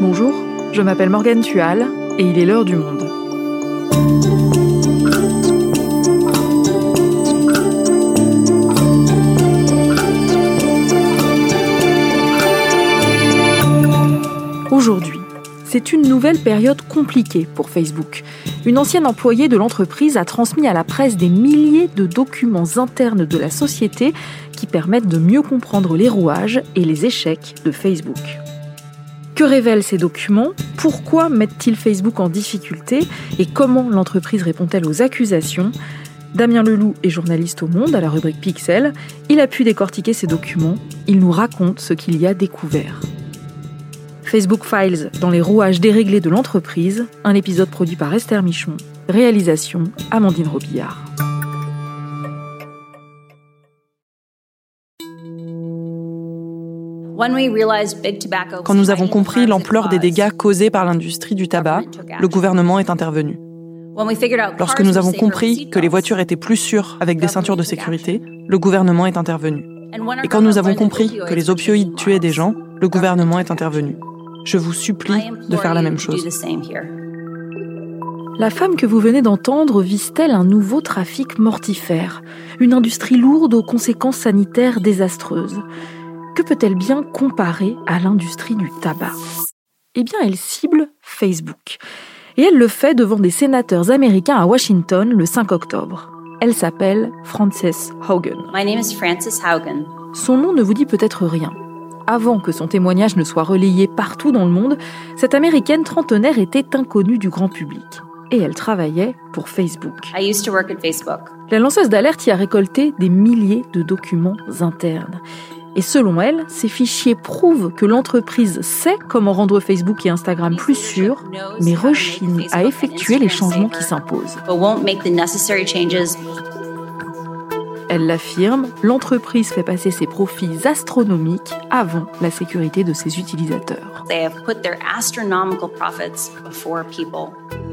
Bonjour, je m'appelle Morgane Tual et il est l'heure du monde. Aujourd'hui, c'est une nouvelle période compliquée pour Facebook. Une ancienne employée de l'entreprise a transmis à la presse des milliers de documents internes de la société qui permettent de mieux comprendre les rouages et les échecs de Facebook. Que révèlent ces documents? Pourquoi mettent-ils Facebook en difficulté? Et comment l'entreprise répond-elle aux accusations? Damien Leloup est journaliste au Monde à la rubrique Pixel. Il a pu décortiquer ces documents. Il nous raconte ce qu'il y a découvert. Facebook Files dans les rouages déréglés de l'entreprise, un épisode produit par Esther Michon, réalisation Amandine Robillard. Quand nous avons compris l'ampleur des dégâts causés par l'industrie du tabac, le gouvernement est intervenu. Lorsque nous avons compris que les voitures étaient plus sûres avec des ceintures de sécurité, le gouvernement est intervenu. Et quand nous avons compris que les opioïdes tuaient des gens, le gouvernement est intervenu. Je vous supplie de faire la même chose. La femme que vous venez d'entendre vise-t-elle un nouveau trafic mortifère, une industrie lourde aux conséquences sanitaires désastreuses? Que peut-elle bien comparer à l'industrie du tabac? Eh bien, elle cible Facebook. Et elle le fait devant des sénateurs américains à Washington le 5 octobre. Elle s'appelle Frances Haugen. Son nom ne vous dit peut-être rien. Avant que son témoignage ne soit relayé partout dans le monde, cette américaine trentenaire était inconnue du grand public. Et elle travaillait pour Facebook. La lanceuse d'alerte y a récolté des milliers de documents internes. Et selon elle, ces fichiers prouvent que l'entreprise sait comment rendre Facebook et Instagram plus sûrs, mais rechigne à effectuer les changements qui s'imposent. Elle l'affirme, l'entreprise fait passer ses profits astronomiques avant la sécurité de ses utilisateurs.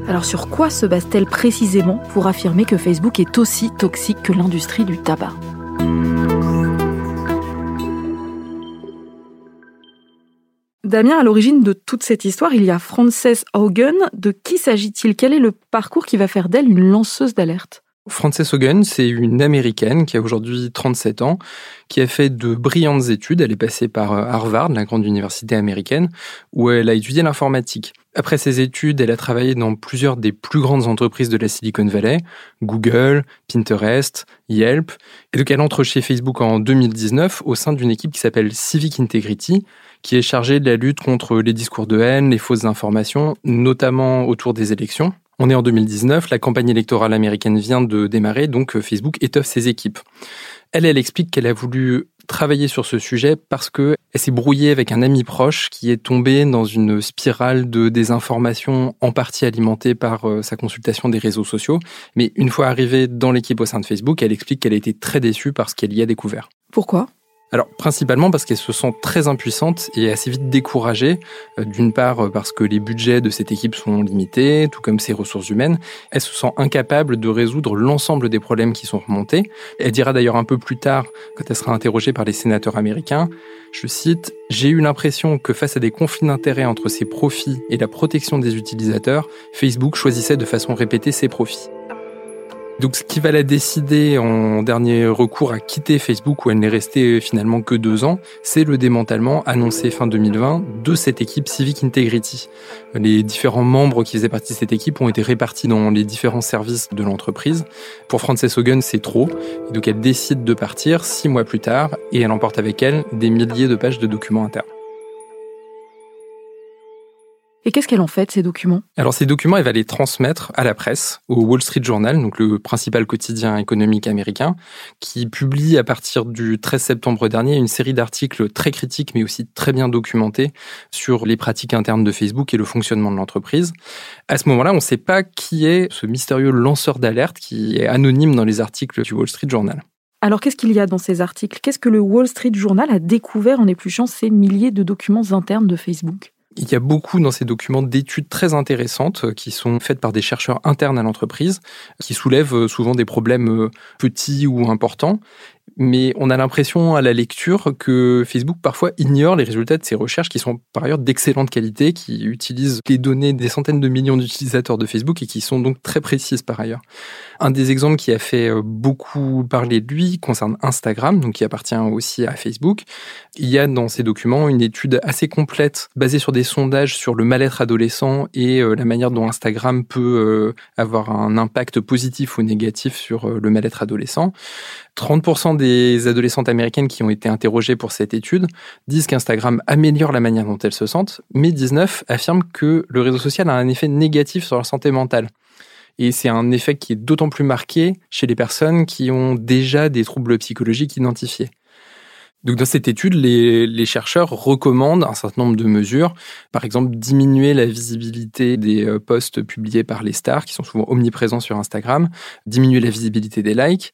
Alors sur quoi se base-t-elle précisément pour affirmer que Facebook est aussi toxique que l'industrie du tabac? Damien, à l'origine de toute cette histoire, il y a Frances Hogan. De qui s'agit-il? Quel est le parcours qui va faire d'elle une lanceuse d'alerte? Frances Hogan, c'est une américaine qui a aujourd'hui 37 ans, qui a fait de brillantes études. Elle est passée par euh, Harvard, la grande université américaine, où elle a étudié l'informatique. Après ses études, elle a travaillé dans plusieurs des plus grandes entreprises de la Silicon Valley, Google, Pinterest, Yelp. Et donc elle entre chez Facebook en 2019 au sein d'une équipe qui s'appelle Civic Integrity, qui est chargée de la lutte contre les discours de haine, les fausses informations, notamment autour des élections. On est en 2019, la campagne électorale américaine vient de démarrer, donc euh, Facebook étoffe ses équipes. Elle, elle explique qu'elle a voulu travailler sur ce sujet parce que elle s'est brouillée avec un ami proche qui est tombé dans une spirale de désinformation en partie alimentée par euh, sa consultation des réseaux sociaux. Mais une fois arrivée dans l'équipe au sein de Facebook, elle explique qu'elle a été très déçue par ce qu'elle y a découvert. Pourquoi? Alors principalement parce qu'elles se sentent très impuissantes et assez vite découragées, euh, d'une part euh, parce que les budgets de cette équipe sont limités, tout comme ses ressources humaines, elle se sent incapable de résoudre l'ensemble des problèmes qui sont remontés. Elle dira d'ailleurs un peu plus tard, quand elle sera interrogée par les sénateurs américains, je cite, J'ai eu l'impression que face à des conflits d'intérêts entre ses profits et la protection des utilisateurs, Facebook choisissait de façon répétée ses profits. Donc ce qui va la décider en dernier recours à quitter Facebook où elle n'est restée finalement que deux ans, c'est le démantèlement annoncé fin 2020 de cette équipe Civic Integrity. Les différents membres qui faisaient partie de cette équipe ont été répartis dans les différents services de l'entreprise. Pour Frances Hogan, c'est trop. Donc elle décide de partir six mois plus tard et elle emporte avec elle des milliers de pages de documents internes. Et qu'est-ce qu'elle en fait, ces documents? Alors, ces documents, elle va les transmettre à la presse, au Wall Street Journal, donc le principal quotidien économique américain, qui publie à partir du 13 septembre dernier une série d'articles très critiques, mais aussi très bien documentés sur les pratiques internes de Facebook et le fonctionnement de l'entreprise. À ce moment-là, on ne sait pas qui est ce mystérieux lanceur d'alerte qui est anonyme dans les articles du Wall Street Journal. Alors qu'est-ce qu'il y a dans ces articles? Qu'est-ce que le Wall Street Journal a découvert en épluchant ces milliers de documents internes de Facebook? Il y a beaucoup dans ces documents d'études très intéressantes euh, qui sont faites par des chercheurs internes à l'entreprise, qui soulèvent euh, souvent des problèmes euh, petits ou importants. Mais on a l'impression à la lecture que Facebook parfois ignore les résultats de ses recherches qui sont par ailleurs d'excellente qualité, qui utilisent les données des centaines de millions d'utilisateurs de Facebook et qui sont donc très précises par ailleurs. Un des exemples qui a fait euh, beaucoup parler de lui concerne Instagram, donc qui appartient aussi à Facebook. Il y a dans ces documents une étude assez complète basée sur des sondages sur le mal-être adolescent et euh, la manière dont Instagram peut euh, avoir un impact positif ou négatif sur le mal-être adolescent. 30% des adolescentes américaines qui ont été interrogées pour cette étude disent qu'Instagram améliore la manière dont elles se sentent, mais 19 affirment que le réseau social a un effet négatif sur leur santé mentale. Et c'est un effet qui est d'autant plus marqué chez les personnes qui ont déjà des troubles psychologiques identifiés. Donc dans cette étude, les, chercheurs recommandent un certain nombre de mesures, par exemple diminuer la visibilité des euh, posts publiés par les stars, qui sont souvent omniprésents sur Instagram, diminuer la visibilité des likes,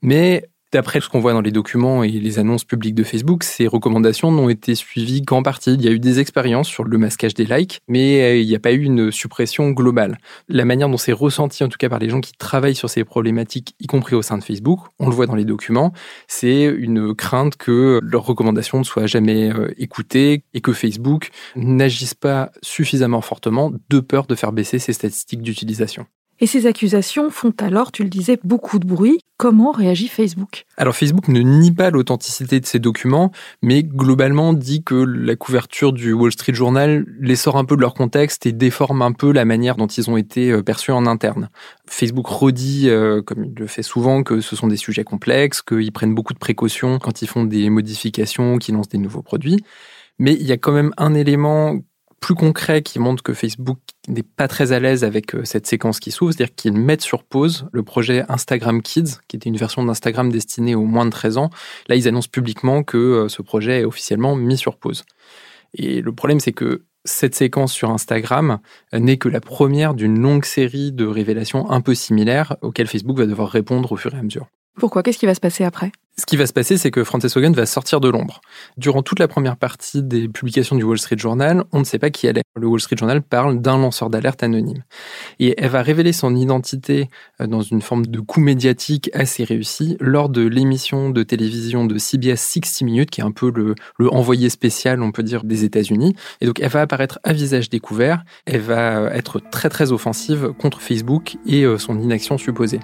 mais D'après ce qu'on voit dans les documents et les annonces publiques de Facebook, ces recommandations n'ont été suivies qu'en partie. Il y a eu des expériences sur le masquage des likes, mais euh, il n'y a pas eu une suppression globale. La manière dont c'est ressenti, en tout cas par les gens qui travaillent sur ces problématiques, y compris au sein de Facebook, on le voit dans les documents, c'est une crainte que leurs recommandations ne soient jamais euh, écoutées et que Facebook n'agisse pas suffisamment fortement de peur de faire baisser ses statistiques d'utilisation. Et ces accusations font alors, tu le disais, beaucoup de bruit. Comment réagit Facebook? Alors Facebook ne nie pas l'authenticité de ces documents, mais globalement dit que la couverture du Wall Street Journal les sort un peu de leur contexte et déforme un peu la manière dont ils ont été euh, perçus en interne. Facebook redit, euh, comme il le fait souvent, que ce sont des sujets complexes, qu'ils prennent beaucoup de précautions quand ils font des modifications, qu'ils lancent des nouveaux produits. Mais il y a quand même un élément plus concret qui montre que Facebook n'est pas très à l'aise avec euh, cette séquence qui s'ouvre, c'est-à-dire qu'ils mettent sur pause le projet Instagram Kids, qui était une version d'Instagram destinée aux moins de 13 ans. Là, ils annoncent publiquement que euh, ce projet est officiellement mis sur pause. Et le problème, c'est que cette séquence sur Instagram n'est que la première d'une longue série de révélations un peu similaires auxquelles Facebook va devoir répondre au fur et à mesure. Pourquoi? Qu'est-ce qui va se passer après? Ce qui va se passer, c'est que Frances Hogan va sortir de l'ombre. Durant toute la première partie des publications du Wall Street Journal, on ne sait pas qui elle est. Le Wall Street Journal parle d'un lanceur d'alerte anonyme. Et elle va révéler son identité euh, dans une forme de coup médiatique assez réussi lors de l'émission de télévision de CBS 60 Minutes, qui est un peu le, le envoyé spécial, on peut dire, des États-Unis. Et donc, elle va apparaître à visage découvert. Elle va être très, très offensive contre Facebook et euh, son inaction supposée.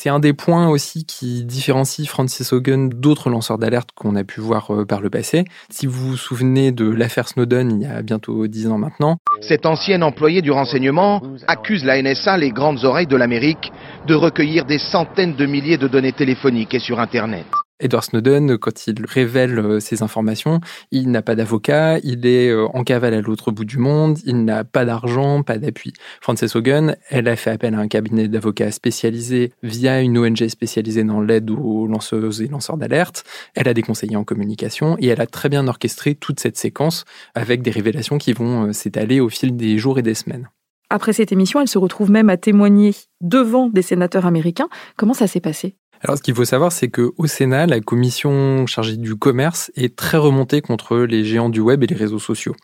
C'est un des points aussi qui différencie Francis Hogan d'autres lanceurs d'alerte qu'on a pu voir euh, par le passé. Si vous vous souvenez de l'affaire Snowden il y a bientôt dix ans maintenant. Cet ancien employé du renseignement accuse la NSA, les grandes oreilles de l'Amérique, de recueillir des centaines de milliers de données téléphoniques et sur Internet. Edward Snowden, quand il révèle euh, ces informations, il n'a pas d'avocat, il est euh, en cavale à l'autre bout du monde, il n'a pas d'argent, pas d'appui. Frances Hogan, elle a fait appel à un cabinet d'avocats spécialisé via une ONG spécialisée dans l'aide aux lanceuses et lanceurs d'alerte. Elle a des conseillers en communication et elle a très bien orchestré toute cette séquence avec des révélations qui vont euh, s'étaler au fil des jours et des semaines. Après cette émission, elle se retrouve même à témoigner devant des sénateurs américains. Comment ça s'est passé? Alors, ce qu'il faut savoir, c'est que au Sénat, la commission chargée du commerce est très remontée contre les géants du web et les réseaux sociaux.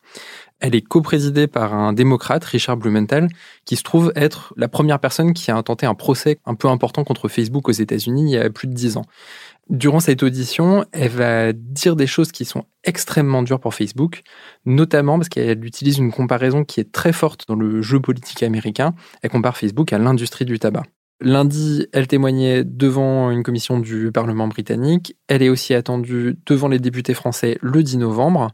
Elle est coprésidée par un démocrate, Richard Blumenthal, qui se trouve être la première personne qui a intenté un procès un peu important contre Facebook aux États-Unis il y a plus de dix ans. Durant cette audition, elle va dire des choses qui sont extrêmement dures pour Facebook, notamment parce qu'elle utilise une comparaison qui est très forte dans le jeu politique américain. Elle compare Facebook à l'industrie du tabac. Lundi, elle témoignait devant une commission du Parlement britannique. Elle est aussi attendue devant les députés français le 10 novembre.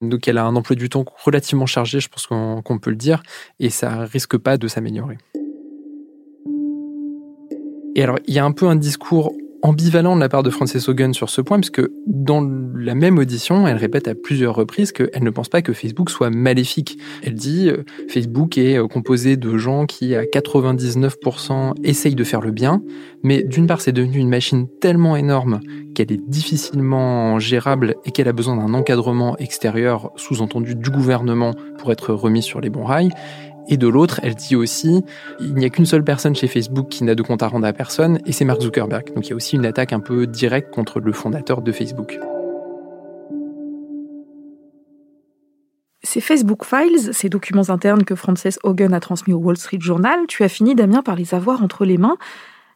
Donc elle a un emploi du temps relativement chargé, je pense qu'on peut le dire, et ça risque pas de s'améliorer. Et alors, il y a un peu un discours ambivalent de la part de Frances Hogan sur ce point, puisque dans la même audition, elle répète à plusieurs reprises qu'elle ne pense pas que Facebook soit maléfique. Elle dit euh, Facebook est euh, composé de gens qui, à 99%, essayent de faire le bien, mais d'une part, c'est devenu une machine tellement énorme qu'elle est difficilement gérable et qu'elle a besoin d'un encadrement extérieur, sous-entendu du gouvernement, pour être remis sur les bons rails. Et de l'autre, elle dit aussi, il n'y a qu'une seule personne chez Facebook qui n'a de compte à rendre à personne, et c'est Mark Zuckerberg. Donc il y a aussi une attaque un peu directe contre le fondateur de Facebook. Ces Facebook Files, ces documents internes que Frances Hogan a transmis au Wall Street Journal, tu as fini, Damien, par les avoir entre les mains.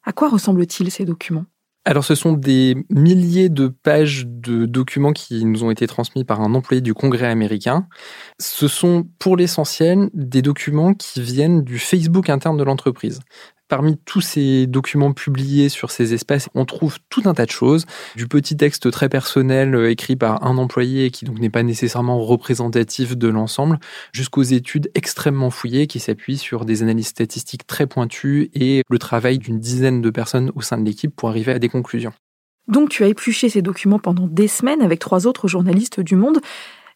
À quoi ressemblent-ils ces documents? Alors ce sont des milliers de pages de documents qui nous ont été transmis par un employé du Congrès américain. Ce sont pour l'essentiel des documents qui viennent du Facebook interne de l'entreprise. Parmi tous ces documents publiés sur ces espaces, on trouve tout un tas de choses, du petit texte très personnel euh, écrit par un employé qui n'est pas nécessairement représentatif de l'ensemble, jusqu'aux études extrêmement fouillées qui s'appuient sur des analyses statistiques très pointues et le travail d'une dizaine de personnes au sein de l'équipe pour arriver à des conclusions. Donc tu as épluché ces documents pendant des semaines avec trois autres journalistes du monde.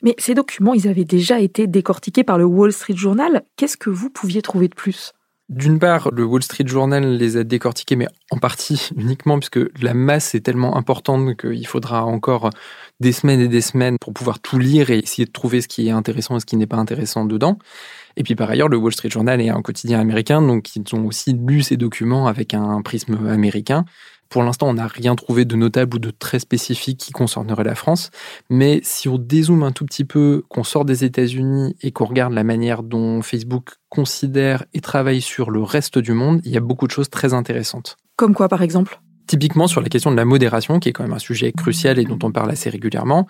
Mais ces documents, ils avaient déjà été décortiqués par le Wall Street Journal. Qu'est-ce que vous pouviez trouver de plus? D'une part, le Wall Street Journal les a décortiqués, mais en partie uniquement puisque la masse est tellement importante qu'il faudra encore des semaines et des semaines pour pouvoir tout lire et essayer de trouver ce qui est intéressant et ce qui n'est pas intéressant dedans. Et puis par ailleurs, le Wall Street Journal est un quotidien américain, donc ils ont aussi lu ces documents avec un prisme américain. Pour l'instant, on n'a rien trouvé de notable ou de très spécifique qui concernerait la France. Mais si on dézoome un tout petit peu, qu'on sort des États-Unis et qu'on regarde la manière dont Facebook considère et travaille sur le reste du monde, il y a beaucoup de choses très intéressantes. Comme quoi, par exemple? Typiquement sur la question de la modération, qui est quand même un sujet crucial et dont on parle assez régulièrement,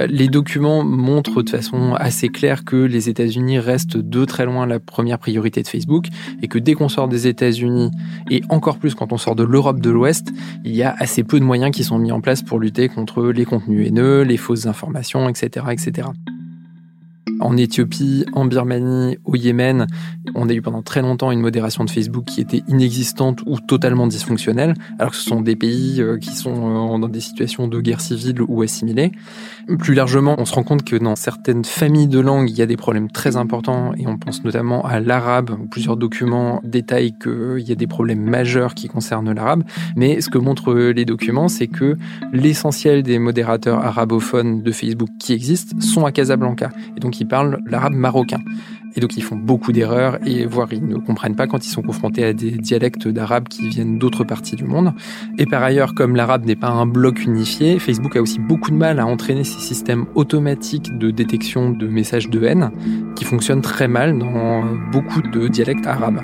euh, les documents montrent de façon assez claire que les États-Unis restent de très loin la première priorité de Facebook et que dès qu'on sort des États-Unis, et encore plus quand on sort de l'Europe de l'Ouest, il y a assez peu de moyens qui sont mis en place pour lutter contre les contenus haineux, les fausses informations, etc. etc en Éthiopie, en Birmanie, au Yémen. On a eu pendant très longtemps une modération de Facebook qui était inexistante ou totalement dysfonctionnelle, alors que ce sont des pays euh, qui sont euh, dans des situations de guerre civile ou assimilées. Plus largement, on se rend compte que dans certaines familles de langues, il y a des problèmes très importants et on pense notamment à l'arabe, plusieurs documents détaillent qu'il y a des problèmes majeurs qui concernent l'arabe. Mais ce que montrent les documents, c'est que l'essentiel des modérateurs arabophones de Facebook qui existent sont à Casablanca. Et donc, ils parlent l'arabe marocain. Et donc ils font beaucoup d'erreurs et voire ils ne comprennent pas quand ils sont confrontés à des dialectes d'arabe qui viennent d'autres parties du monde. Et par ailleurs, comme l'arabe n'est pas un bloc unifié, Facebook a aussi beaucoup de mal à entraîner ces systèmes automatiques de détection de messages de haine qui fonctionnent très mal dans beaucoup de dialectes arabes.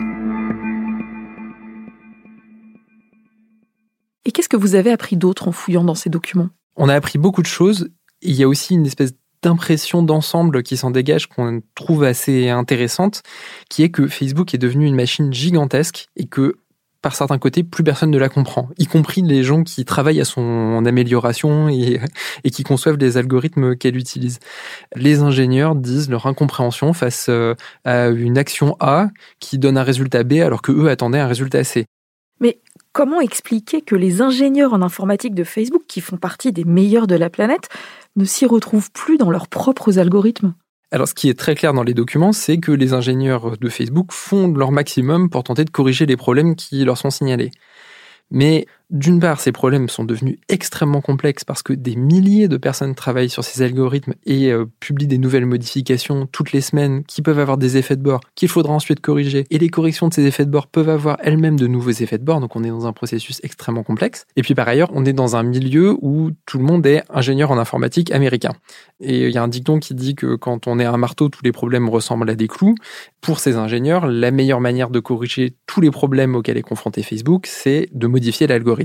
Et qu'est-ce que vous avez appris d'autre en fouillant dans ces documents? On a appris beaucoup de choses. Il y a aussi une espèce d'impression d'ensemble qui s'en dégage qu'on trouve assez intéressante, qui est que Facebook est devenu une machine gigantesque et que par certains côtés, plus personne ne la comprend, y compris les gens qui travaillent à son amélioration et, et qui conçoivent les algorithmes qu'elle utilise. Les ingénieurs disent leur incompréhension face euh, à une action A qui donne un résultat B alors que eux attendaient un résultat C. Mais comment expliquer que les ingénieurs en informatique de Facebook, qui font partie des meilleurs de la planète, ne s'y retrouvent plus dans leurs propres algorithmes alors, ce qui est très clair dans les documents, c'est que les ingénieurs de Facebook font leur maximum pour tenter de corriger les problèmes qui leur sont signalés. Mais d'une part, ces problèmes sont devenus extrêmement complexes parce que des milliers de personnes travaillent sur ces algorithmes et euh, publient des nouvelles modifications toutes les semaines qui peuvent avoir des effets de bord qu'il faudra ensuite corriger. Et les corrections de ces effets de bord peuvent avoir elles-mêmes de nouveaux effets de bord, donc on est dans un processus extrêmement complexe. Et puis par ailleurs, on est dans un milieu où tout le monde est ingénieur en informatique américain. Et il y a un dicton qui dit que quand on est un marteau, tous les problèmes ressemblent à des clous. Pour ces ingénieurs, la meilleure manière de corriger tous les problèmes auxquels est confronté Facebook, c'est de modifier l'algorithme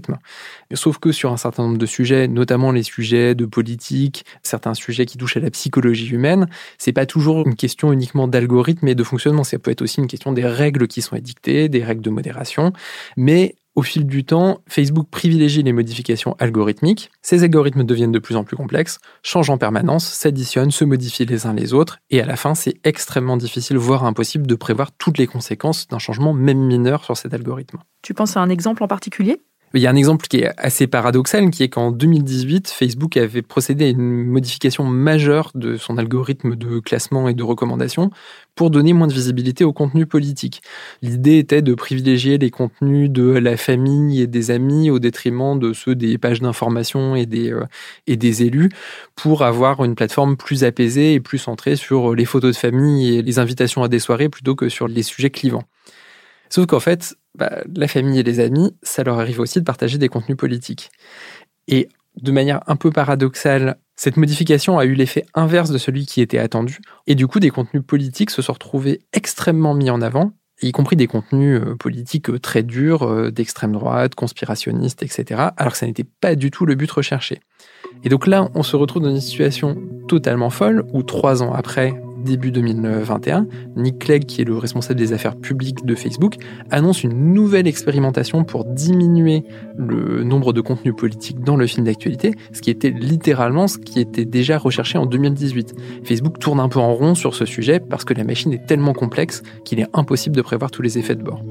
Sauf que sur un certain nombre de sujets, notamment les sujets de politique, certains sujets qui touchent à la psychologie humaine, c'est pas toujours une question uniquement d'algorithme et de fonctionnement. Ça peut être aussi une question des règles qui sont édictées, des règles de modération. Mais au fil du temps, Facebook privilégie les modifications algorithmiques. Ces algorithmes deviennent de plus en plus complexes, changent en permanence, s'additionnent, se modifient les uns les autres, et à la fin, c'est extrêmement difficile, voire impossible, de prévoir toutes les conséquences d'un changement, même mineur, sur cet algorithme. Tu penses à un exemple en particulier? Il y a un exemple qui est assez paradoxal, qui est qu'en 2018, Facebook avait procédé à une modification majeure de son algorithme de classement et de recommandation pour donner moins de visibilité aux contenus politiques. L'idée était de privilégier les contenus de la famille et des amis au détriment de ceux des pages d'information et des, euh, et des élus pour avoir une plateforme plus apaisée et plus centrée sur les photos de famille et les invitations à des soirées plutôt que sur les sujets clivants. Sauf qu'en fait, bah, la famille et les amis, ça leur arrive aussi de partager des contenus politiques. Et de manière un peu paradoxale, cette modification a eu l'effet inverse de celui qui était attendu, et du coup des contenus politiques se sont retrouvés extrêmement mis en avant, y compris des contenus euh, politiques euh, très durs, euh, d'extrême droite, conspirationnistes, etc., alors que ça n'était pas du tout le but recherché. Et donc là, on se retrouve dans une situation totalement folle, où trois ans après, début 2021, Nick Clegg, qui est le responsable des affaires publiques de Facebook, annonce une nouvelle expérimentation pour diminuer le nombre de contenus politiques dans le film d'actualité, ce qui était littéralement ce qui était déjà recherché en 2018. Facebook tourne un peu en rond sur ce sujet parce que la machine est tellement complexe qu'il est impossible de prévoir tous les effets de bord.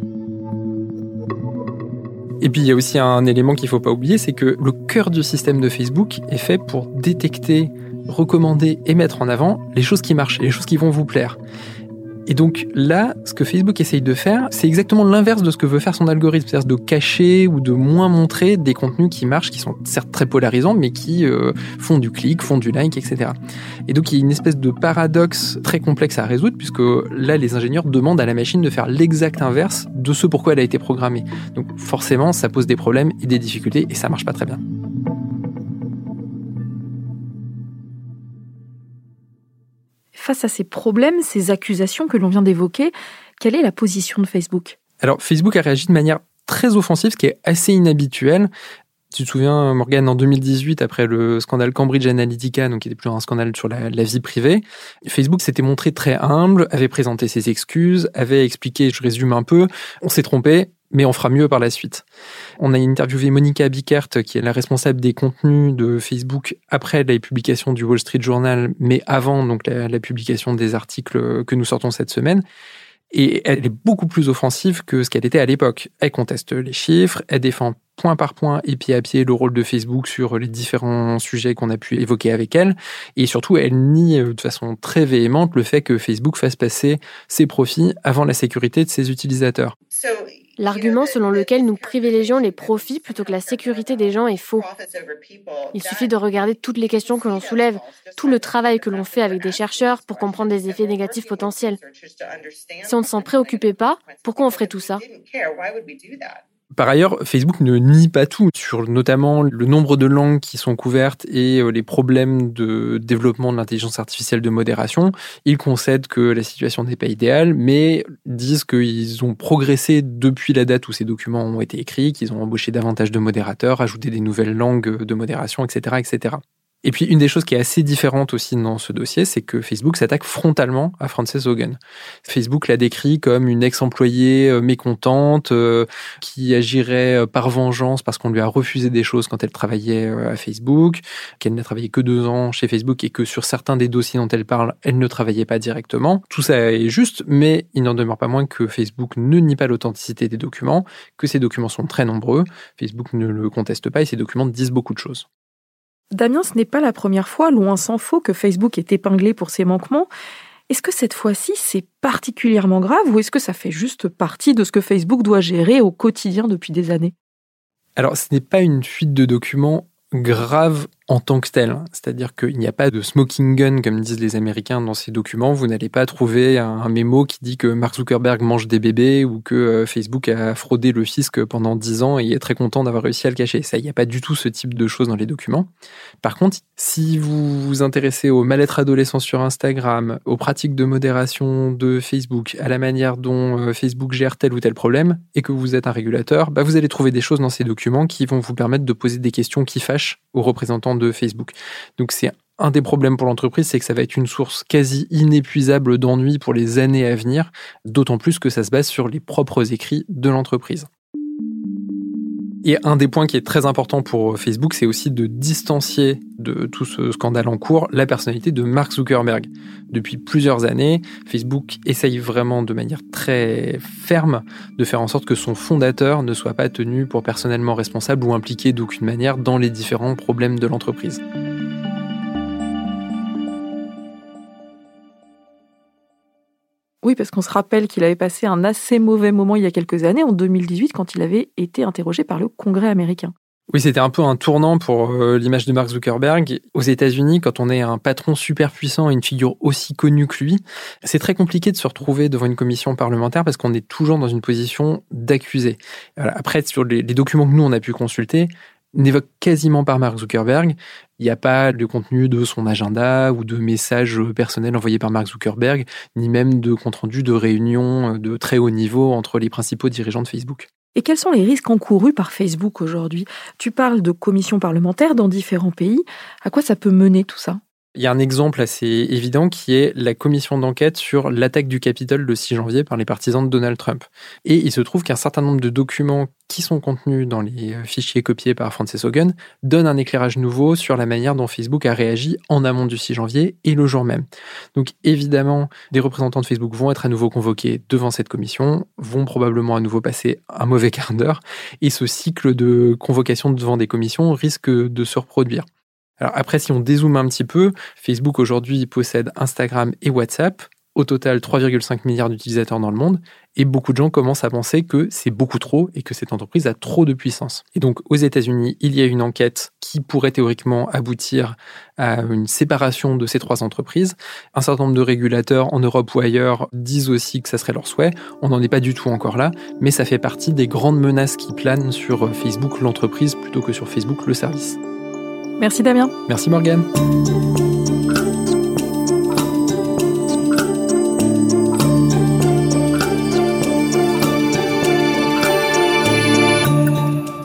Et puis il y a aussi un élément qu'il ne faut pas oublier, c'est que le cœur du système de Facebook est fait pour détecter recommander et mettre en avant les choses qui marchent, les choses qui vont vous plaire. Et donc là, ce que Facebook essaye de faire, c'est exactement l'inverse de ce que veut faire son algorithme, c'est-à-dire de cacher ou de moins montrer des contenus qui marchent, qui sont certes très polarisants, mais qui euh, font du clic, font du like, etc. Et donc il y a une espèce de paradoxe très complexe à résoudre, puisque là, les ingénieurs demandent à la machine de faire l'exact inverse de ce pourquoi elle a été programmée. Donc forcément, ça pose des problèmes et des difficultés, et ça marche pas très bien. Face à ces problèmes, ces accusations que l'on vient d'évoquer, quelle est la position de Facebook? Alors, Facebook a réagi de manière très offensive, ce qui est assez inhabituel. Tu te souviens, Morgan, en 2018, après le scandale Cambridge Analytica, donc qui était plus un scandale sur la vie privée, Facebook s'était montré très humble, avait présenté ses excuses, avait expliqué, je résume un peu, on s'est trompé, mais on fera mieux par la suite. On a interviewé Monica Bickert, qui est la responsable des contenus de Facebook après la publication du Wall Street Journal, mais avant donc la, publication des articles que nous sortons cette semaine. Et elle est beaucoup plus offensive que ce qu'elle était à l'époque. Elle conteste les chiffres, elle défend point par point et pied à pied le rôle de Facebook sur les différents sujets qu'on a pu évoquer avec elle. Et surtout, elle nie de façon très véhémente le fait que Facebook fasse passer ses profits avant la sécurité de ses utilisateurs. L'argument selon lequel nous privilégions les profits plutôt que la sécurité des gens est faux. Il suffit de regarder toutes les questions que l'on soulève, tout le travail que l'on fait avec des chercheurs pour comprendre des effets négatifs potentiels. Si on ne s'en préoccupait pas, pourquoi on ferait tout ça? Par ailleurs, Facebook ne nie pas tout sur notamment le nombre de langues qui sont couvertes et euh, les problèmes de développement de l'intelligence artificielle de modération. Ils concèdent que la situation n'est pas idéale, mais disent qu'ils ont progressé depuis la date où ces documents ont été écrits, qu'ils ont embauché davantage de modérateurs, ajouté des nouvelles langues de modération, etc., etc. Et puis une des choses qui est assez différente aussi dans ce dossier, c'est que Facebook s'attaque frontalement à Frances Hogan. Facebook l'a décrit comme une ex-employée euh, mécontente euh, qui agirait euh, par vengeance parce qu'on lui a refusé des choses quand elle travaillait à Facebook, qu'elle n'a travaillé que deux ans chez Facebook et que sur certains des dossiers dont elle parle, elle ne travaillait pas directement. Tout ça est juste, mais il n'en demeure pas moins que Facebook ne nie pas l'authenticité des documents, que ces documents sont très nombreux. Facebook ne le conteste pas et ces documents disent beaucoup de choses. Damien, ce n'est pas la première fois, loin s'en faut, que Facebook est épinglé pour ses manquements. Est-ce que cette fois-ci, c'est particulièrement grave ou est-ce que ça fait juste partie de ce que Facebook doit gérer au quotidien depuis des années? Alors, ce n'est pas une fuite de documents grave en tant que tel. C'est-à-dire qu'il n'y a pas de smoking gun, comme disent les Américains dans ces documents. Vous n'allez pas trouver un, mémo qui dit que Mark Zuckerberg mange des bébés ou que euh, Facebook a fraudé le fisc pendant 10 ans et est très content d'avoir réussi à le cacher. Ça, il n'y a pas du tout ce type de choses dans les documents. Par contre, si vous vous intéressez au mal-être adolescent sur Instagram, aux pratiques de modération de Facebook, à la manière dont euh, Facebook gère tel ou tel problème, et que vous êtes un régulateur, bah vous allez trouver des choses dans ces documents qui vont vous permettre de poser des questions qui fâchent aux représentants de Facebook. Donc c'est un des problèmes pour l'entreprise, c'est que ça va être une source quasi inépuisable d'ennui pour les années à venir, d'autant plus que ça se base sur les propres écrits de l'entreprise. Et un des points qui est très important pour Facebook, c'est aussi de distancier de tout ce scandale en cours la personnalité de Mark Zuckerberg. Depuis plusieurs années, Facebook essaye vraiment de manière très ferme de faire en sorte que son fondateur ne soit pas tenu pour personnellement responsable ou impliqué d'aucune manière dans les différents problèmes de l'entreprise. Oui, parce qu'on se rappelle qu'il avait passé un assez mauvais moment il y a quelques années, en 2018, quand il avait été interrogé par le Congrès américain. Oui, c'était un peu un tournant pour euh, l'image de Mark Zuckerberg. Aux États-Unis, quand on est un patron super puissant et une figure aussi connue que lui, c'est très compliqué de se retrouver devant une commission parlementaire parce qu'on est toujours dans une position d'accusé. Après, sur les, documents que nous, on a pu consulter, n'évoque quasiment pas Mark Zuckerberg. Il n'y a pas de contenu de son agenda ou de messages personnels envoyés par Mark Zuckerberg, ni même de compte rendu de réunions de très haut niveau entre les principaux dirigeants de Facebook. Et quels sont les risques encourus par Facebook aujourd'hui? Tu parles de commissions parlementaires dans différents pays. À quoi ça peut mener tout ça? Il y a un exemple assez évident qui est la commission d'enquête sur l'attaque du Capitole le 6 janvier par les partisans de Donald Trump. Et il se trouve qu'un certain nombre de documents qui sont contenus dans les euh, fichiers copiés par Frances Hogan donnent un éclairage nouveau sur la manière dont Facebook a réagi en amont du 6 janvier et le jour même. Donc évidemment, des représentants de Facebook vont être à nouveau convoqués devant cette commission, vont probablement à nouveau passer un mauvais quart d'heure, et ce cycle de convocation devant des commissions risque de se reproduire. Alors après, si on dézoome un petit peu, Facebook aujourd'hui possède Instagram et WhatsApp, au total 3,5 milliards d'utilisateurs dans le monde, et beaucoup de gens commencent à penser que c'est beaucoup trop et que cette entreprise a trop de puissance. Et donc aux États-Unis, il y a une enquête qui pourrait théoriquement aboutir à une séparation de ces trois entreprises. Un certain nombre de régulateurs en Europe ou ailleurs disent aussi que ça serait leur souhait. On n'en est pas du tout encore là, mais ça fait partie des grandes menaces qui planent sur Facebook, l'entreprise, plutôt que sur Facebook, le service. Merci Damien. Merci Morgane.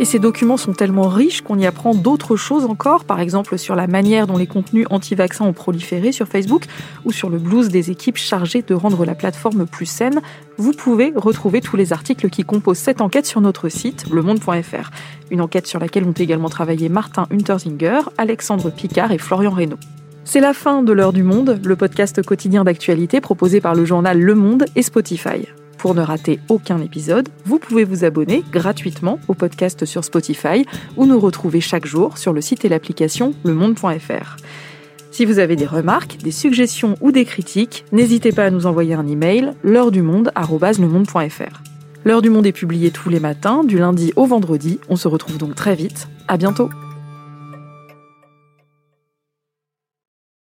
Et ces documents sont tellement riches qu'on y apprend d'autres choses encore, par exemple sur la manière dont les contenus anti-vaccins ont proliféré sur Facebook ou sur le blues des équipes chargées de rendre la plateforme plus saine. Vous pouvez retrouver tous les articles qui composent cette enquête sur notre site, lemonde.fr. Une enquête sur laquelle ont également travaillé Martin Untersinger, Alexandre Picard et Florian Reynaud. C'est la fin de l'heure du monde, le podcast quotidien d'actualité proposé par le journal Le Monde et Spotify. Pour ne rater aucun épisode, vous pouvez vous abonner gratuitement au podcast sur Spotify ou nous retrouver chaque jour sur le site et l'application lemonde.fr. Si vous avez des remarques, des suggestions ou des critiques, n'hésitez pas à nous envoyer un email l'heure du monde L'heure du monde est publiée tous les matins, du lundi au vendredi. On se retrouve donc très vite. À bientôt.